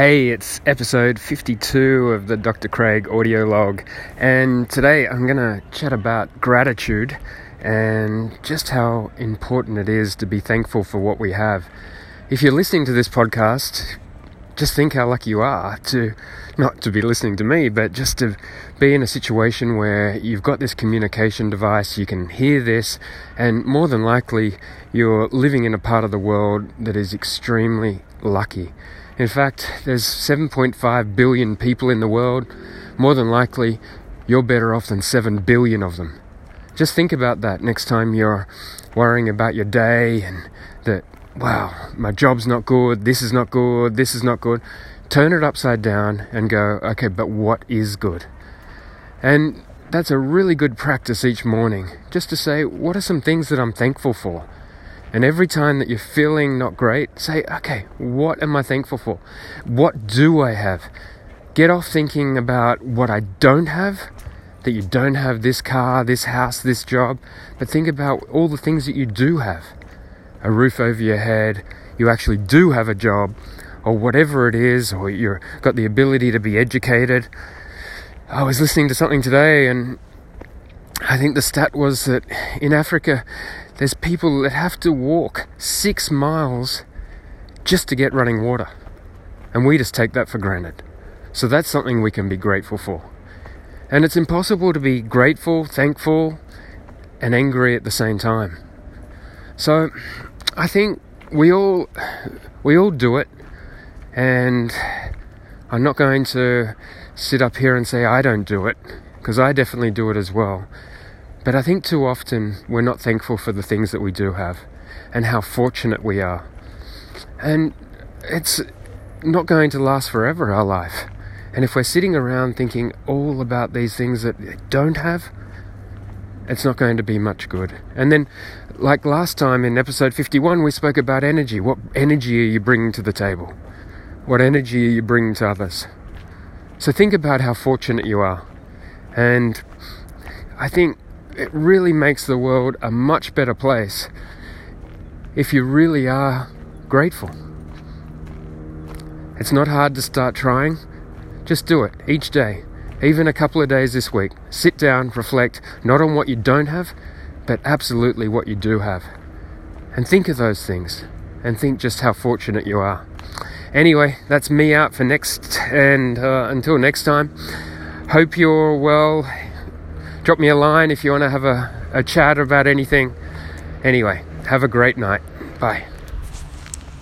Hey, it's episode 52 of the Dr. Craig audio log, and today I'm going to chat about gratitude and just how important it is to be thankful for what we have. If you're listening to this podcast, just think how lucky you are to not to be listening to me, but just to be in a situation where you've got this communication device, you can hear this, and more than likely you're living in a part of the world that is extremely lucky. In fact, there's 7.5 billion people in the world. More than likely, you're better off than 7 billion of them. Just think about that next time you're worrying about your day and that, wow, my job's not good, this is not good, this is not good. Turn it upside down and go, okay, but what is good? And that's a really good practice each morning, just to say, what are some things that I'm thankful for? And every time that you're feeling not great, say, okay, what am I thankful for? What do I have? Get off thinking about what I don't have, that you don't have this car, this house, this job, but think about all the things that you do have. A roof over your head, you actually do have a job, or whatever it is, or you've got the ability to be educated. I was listening to something today and I think the stat was that in Africa, there's people that have to walk six miles just to get running water. And we just take that for granted. So that's something we can be grateful for. And it's impossible to be grateful, thankful, and angry at the same time. So I think we all we all do it and I'm not going to sit up here and say I don't do it because I definitely do it as well. But I think too often we're not thankful for the things that we do have and how fortunate we are. And it's not going to last forever, our life. And if we're sitting around thinking all about these things that we don't have, it's not going to be much good. And then, like last time in episode 51, we spoke about energy. What energy are you bringing to the table? What energy are you bringing to others? So think about how fortunate you are. And I think it really makes the world a much better place if you really are grateful. It's not hard to start trying. Just do it each day, even a couple of days this week. Sit down, reflect not on what you don't have, but absolutely what you do have. And think of those things and think just how fortunate you are. Anyway, that's me out for next, and uh, until next time, hope you're well drop me a line if you want to have a, a chat about anything. Anyway, have a great night. Bye.